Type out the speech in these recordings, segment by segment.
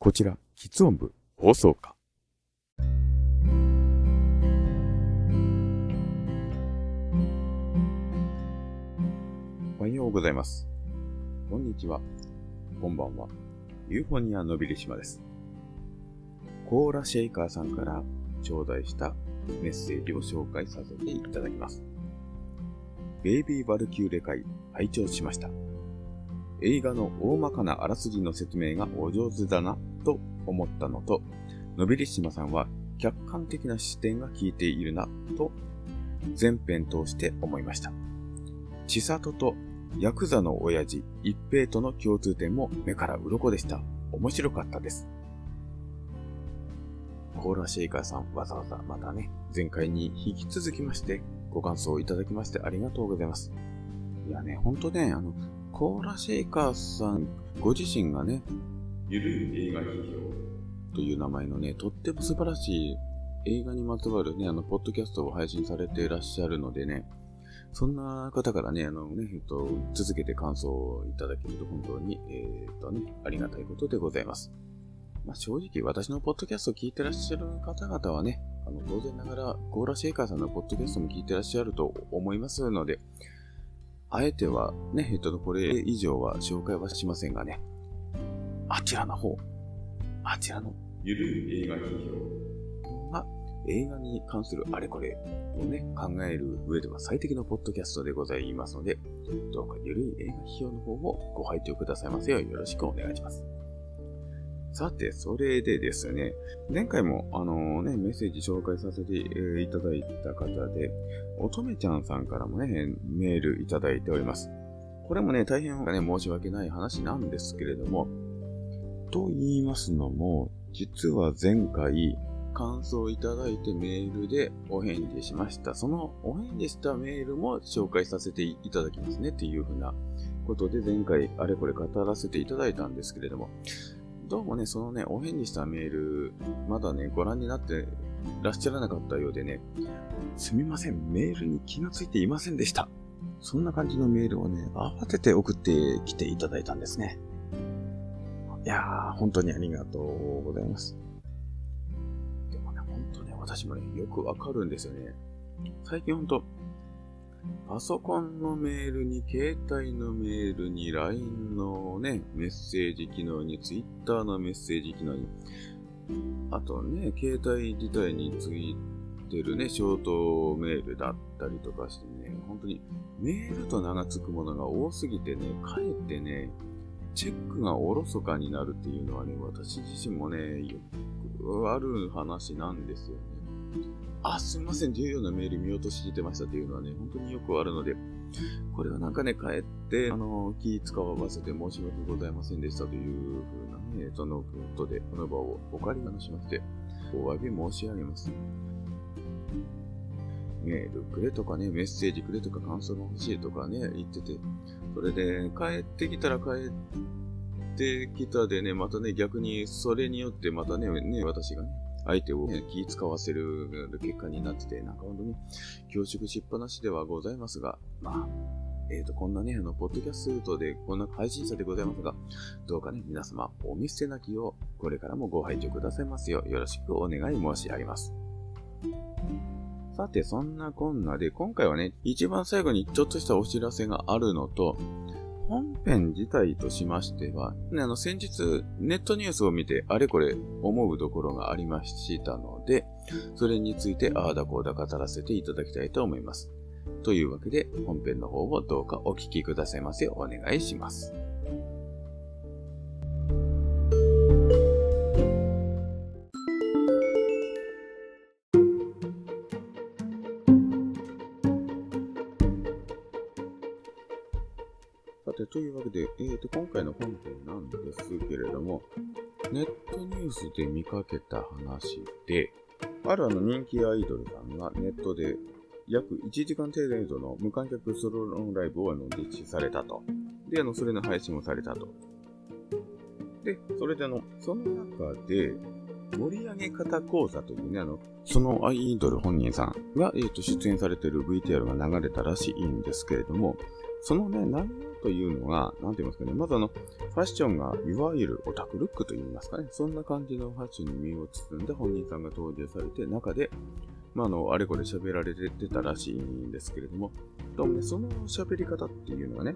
こちら、喫音部放送課。おはようございます。こんにちは。こんばんは。ユーフォニアのびり島です。コーラシェイカーさんから頂戴したメッセージを紹介させていただきます。ベイビーバルキューレ会拝聴しました。映画の大まかなあらすじの説明がお上手だな思ったのと、のびり島さんは客観的な視点が効いているなと全編通して思いました。千里とヤクザの親父一平との共通点も目から鱗でした。面白かったです。コーラシェイカーさんわざわざまたね、前回に引き続きましてご感想をいただきましてありがとうございます。いやね、ほんとね、あの、コーラシェイカーさんご自身がね、ゆるい映画批評という名前のね、とっても素晴らしい映画にまつわるね、あの、ポッドキャストを配信されていらっしゃるのでね、そんな方からね、あのね、えっと、続けて感想をいただけると本当に、えー、っとね、ありがたいことでございます。まあ、正直私のポッドキャストを聞いてらっしゃる方々はね、あの、当然ながら、コーラシェイカーさんのポッドキャストも聞いてらっしゃると思いますので、あえてはね、えっと、これ以上は紹介はしませんがね、あちらの方、あちらのゆるい映画批評が映画に関するあれこれをね、考える上では最適のポッドキャストでございますので、どうかゆるい映画批評の方をご拝聴くださいませよよろしくお願いします。さて、それでですね、前回もあのね、メッセージ紹介させていただいた方で、乙女ちゃんさんからもね、メールいただいております。これもね、大変ね、申し訳ない話なんですけれども、と言いますのも、実は前回、感想をいただいてメールでお返事しました。そのお返事したメールも紹介させていただきますねっていうふうなことで前回あれこれ語らせていただいたんですけれども、どうもね、そのね、お返事したメール、まだね、ご覧になってらっしゃらなかったようでね、すみません、メールに気がついていませんでした。そんな感じのメールをね、慌てて送ってきていただいたんですね。いやー、本当にありがとうございます。でもね、本当ね、私もね、よくわかるんですよね。最近ほんと、パソコンのメールに、携帯のメールに、LINE のね、メッセージ機能に、Twitter のメッセージ機能に、あとね、携帯自体についてるね、ショートメールだったりとかしてね、本当にメールと名が付くものが多すぎてね、かえってね、チェックがおろそかになるっていうのはね、私自身もね、よくある話なんですよね。あ、すみません、重要なメール見落としてましたっていうのはね、本当によくあるので、これはなんかね、帰って、あの、気使わせて申し訳ございませんでしたというふうなね、そのことで、この場をお借り話しまして、お詫び申し上げます。メールくれとかね、メッセージくれとか感想が欲しいとかね、言ってて、それで、帰ってきたら帰ってきたでね、またね、逆にそれによってまたね、ね私がね、相手を、ね、気使わせる結果になってて、なんか本当に恐縮しっぱなしではございますが、まあ、えっ、ー、と、こんなね、あの、ポッドキャストで、こんな配信者でございますが、どうかね、皆様、お見捨てなきを、これからもご拝聴くださいますよう、よろしくお願い申し上げます。さて、そんなこんなで、今回はね、一番最後にちょっとしたお知らせがあるのと、本編自体としましては、ね、あの、先日、ネットニュースを見て、あれこれ思うところがありましたので、それについて、ああだこうだ語らせていただきたいと思います。というわけで、本編の方をどうかお聞きくださいませ。お願いします。えーと、今回の本編なんですけれども、ネットニュースで見かけた話で、あるあの人気アイドルさんがネットで約1時間程度の無観客ソロライブをあの実施されたと。で、あの、それの配信をされたと。で、それであの、その中で、盛り上げ方講座というね、あの、そのアイドル本人さんが、えー、と出演されている VTR が流れたらしいんですけれども、そのね、内というのが、なんて言いますかね、まずあの、ファッションが、いわゆるオタクルックと言いますかね、そんな感じのファッションに身を包んで本人さんが登場されて、中で、まあ、あの、あれこれ喋られてたらしいんですけれども、どうもね、その喋り方っていうのはね、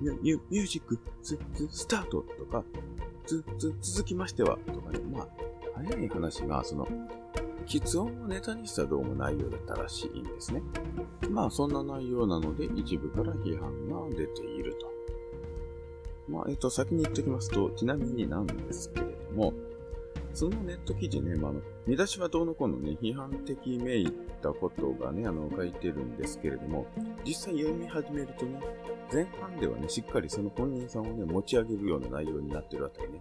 ミュミュージック、ス、スタートとか、つ、つ、続きましては、とかね、まあ、早い話が、その、喫音をネタにしたどうも内容だったらしいんですね。まあ、そんな内容なので、一部から批判が出ていると。まあ、えっと、先に言っておきますと、ちなみになんですけれども、そのネット記事ね、まあ、の、見出しはどうのこうのね、批判的めいたことがね、あの、書いてるんですけれども、実際読み始めるとね、前半ではね、しっかりその本人さんをね、持ち上げるような内容になってるあたりね、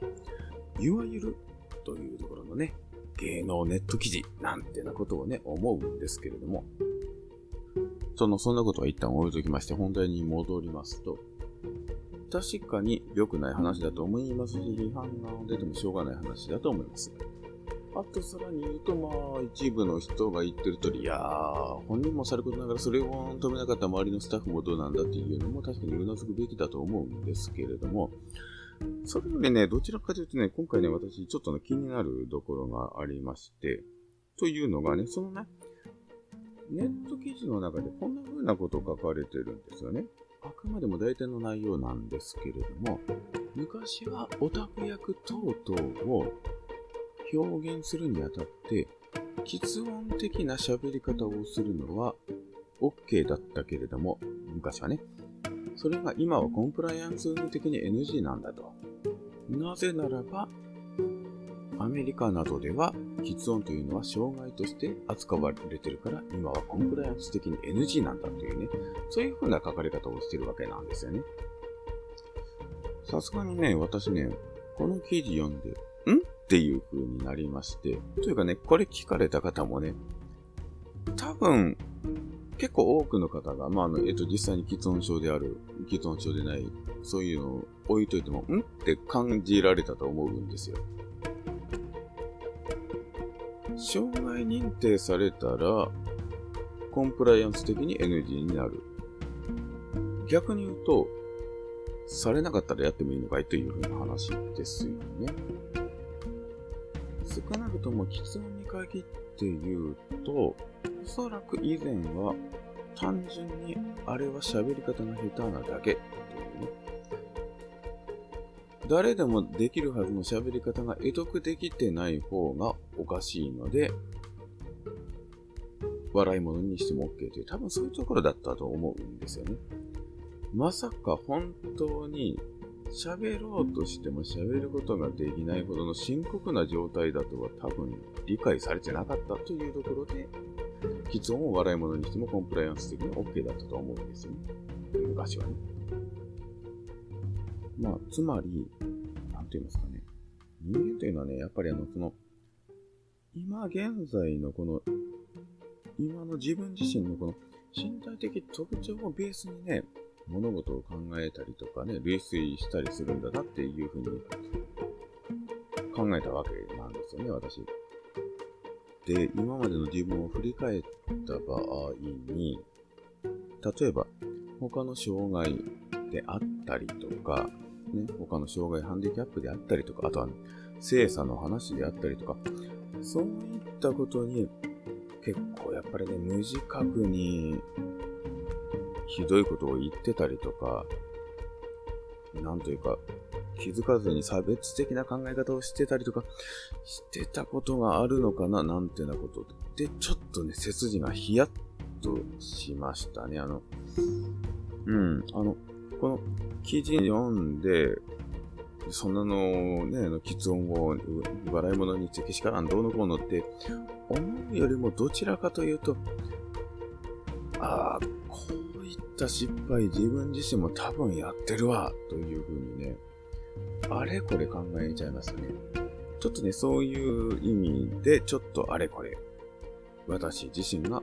いわゆるというところのね、芸能ネット記事なんてなことをね、思うんですけれども、その、そんなことは一旦置いときまして、本題に戻りますと、確かに良くない話だと思いますし、批判が出てもしょうがない話だと思います。あとさらに言うと、まあ、一部の人が言ってる通り、いやー、本人もさることながらそれを止めなかった周りのスタッフもどうなんだっていうのも確かにうなずくべきだと思うんですけれども、それよりね、どちらかというとね、今回ね、私ちょっと、ね、気になるところがありまして、というのがね、そのね、ネット記事の中でこんな風なこと書かれてるんですよね。あくまでも大体の内容なんですけれども、昔はオタク役等々を表現するにあたって、喫音的な喋り方をするのは OK だったけれども、昔はね。それが今はコンプライアンス的に NG なんだと。なぜならば、アメリカなどでは、喫音というのは障害として扱われてるから、今はコンプライアンス的に NG なんだというね、そういう風な書かれ方をしてるわけなんですよね。さすがにね、私ね、この記事読んで、ん？っていう風になりまして、というかね、これ聞かれた方もね、多分、結構多くの方が、まあ、あの、えっと、実際に喫音症である、喫音症でない、そういうのを置いといても、んって感じられたと思うんですよ。障害認定されたら、コンプライアンス的に NG になる。逆に言うと、されなかったらやってもいいのかいというふうな話ですよね。少なくとも喫音に限って言うと、おそらく以前は単純にあれは喋り方が下手なだけっていうね。誰でもできるはずの喋り方が得得できてない方がおかしいので、笑い物にしても OK という、多分そういうところだったと思うんですよね。まさか本当に喋ろうとしても喋ることができないほどの深刻な状態だとは多分理解されてなかったというところで、喫音を笑い物にしてもコンプライアンス的に OK だったと思うんですよね。昔はね。まあ、つまり、なんて言いますかね。人間というのはね、やっぱりあの、その、今現在のこの、今の自分自身のこの身体的特徴をベースにね、物事を考えたりとかね、類推したりするんだなっていうふうに考えたわけなんですよね、私。で、今までの自分を振り返った場合に、例えば、他の障害であったりとか、ね、他の障害、ハンディキャップであったりとか、あとは、ね、精査の話であったりとか、そういったことに、結構やっぱりね、無自覚にひどいことを言ってたりとか、なんというか、気づかずに差別的な考え方をしてたりとか、してたことがあるのかな、なんてなことで、ちょっとね、背筋がヒヤッとしましたね。あの、うん、あの、この記事読んで、そんなのね、あの、喫音を笑い物にしてけしからんどうのこうのって思うよりもどちらかというと、ああ、こういった失敗自分自身も多分やってるわ、というふうにね、あれこれ考えちゃいますね。ちょっとね、そういう意味で、ちょっとあれこれ、私自身が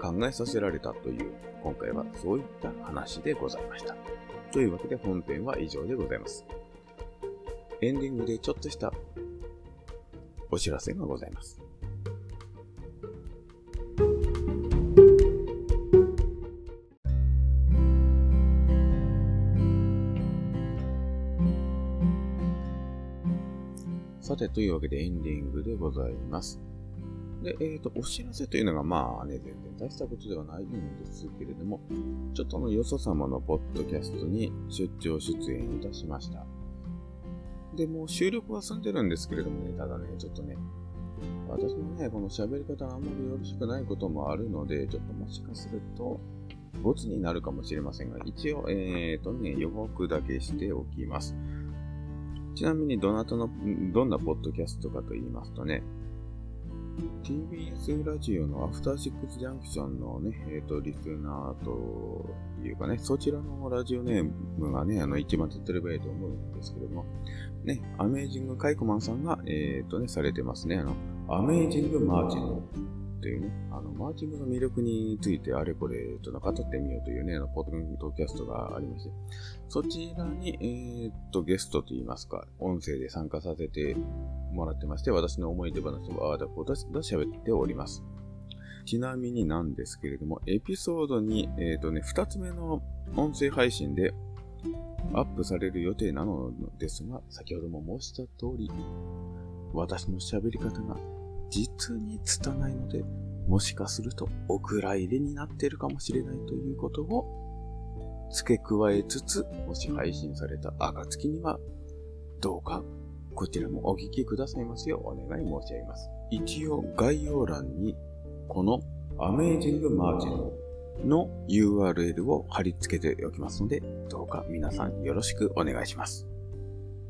考えさせられたという、今回はそういった話でございました。というわけで本編は以上でございます。エンディングでちょっとしたお知らせがございます。さて、というわけでエンディングでございます。で、えっ、ー、と、お知らせというのが、まあね、全然大したことではないんですけれども、ちょっとあの、よそ様のポッドキャストに出張出演いたしました。で、もう収録は済んでるんですけれどもね、ただね、ちょっとね、私もね、この喋り方があんまりよろしくないこともあるので、ちょっともしかすると、ボツになるかもしれませんが、一応、えっ、ー、とね、予告だけしておきます。ちなみに、どなたの、どんなポッドキャストかと言いますとね、TBS ラジオのアフターシックスジャンクションのね、えっ、ー、と、リスナーというかね、そちらのラジオネームがね、あの、一番手っ取り早いと思うんですけども、ね、アメージングカイコマンさんが、えっ、ー、とね、されてますね。あの、アメージングマーチンっていうね、あの、マーチングの魅力についてあれこれ、と語ってみようというね、あの、ポッドキャストがありまして、そちらに、えー、っと、ゲストといいますか、音声で参加させてもらってまして、私の思い出話をああだこうだ喋っております。ちなみになんですけれども、エピソードに、えー、っとね、二つ目の音声配信でアップされる予定なのですが、先ほども申した通り、私の喋り方が実に拙いので、もしかするとお蔵入れになっているかもしれないということを付け加えつつ、もし配信された暁には、どうかこちらもお聞きくださいますようお願い申し上げます。一応概要欄にこのアメージングマージンの URL を貼り付けておきますので、どうか皆さんよろしくお願いします。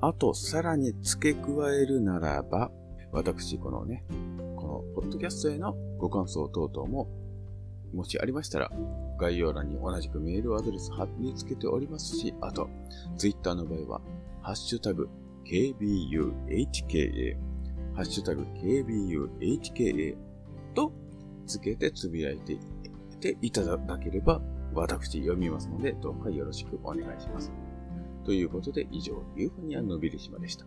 あと、さらに付け加えるならば、私、このね、このポッドキャストへのご感想等々も、もしありましたら、概要欄に同じくメールアドレス貼り付けておりますし、あと、ツイッターの場合は、ハッシュタグ、KBUHKA、ハッシュタグ、KBUHKA と付けてつぶやいていただければ、私読みますので、どうかよろしくお願いします。ということで、以上、ユーフォニアのビリシマでした。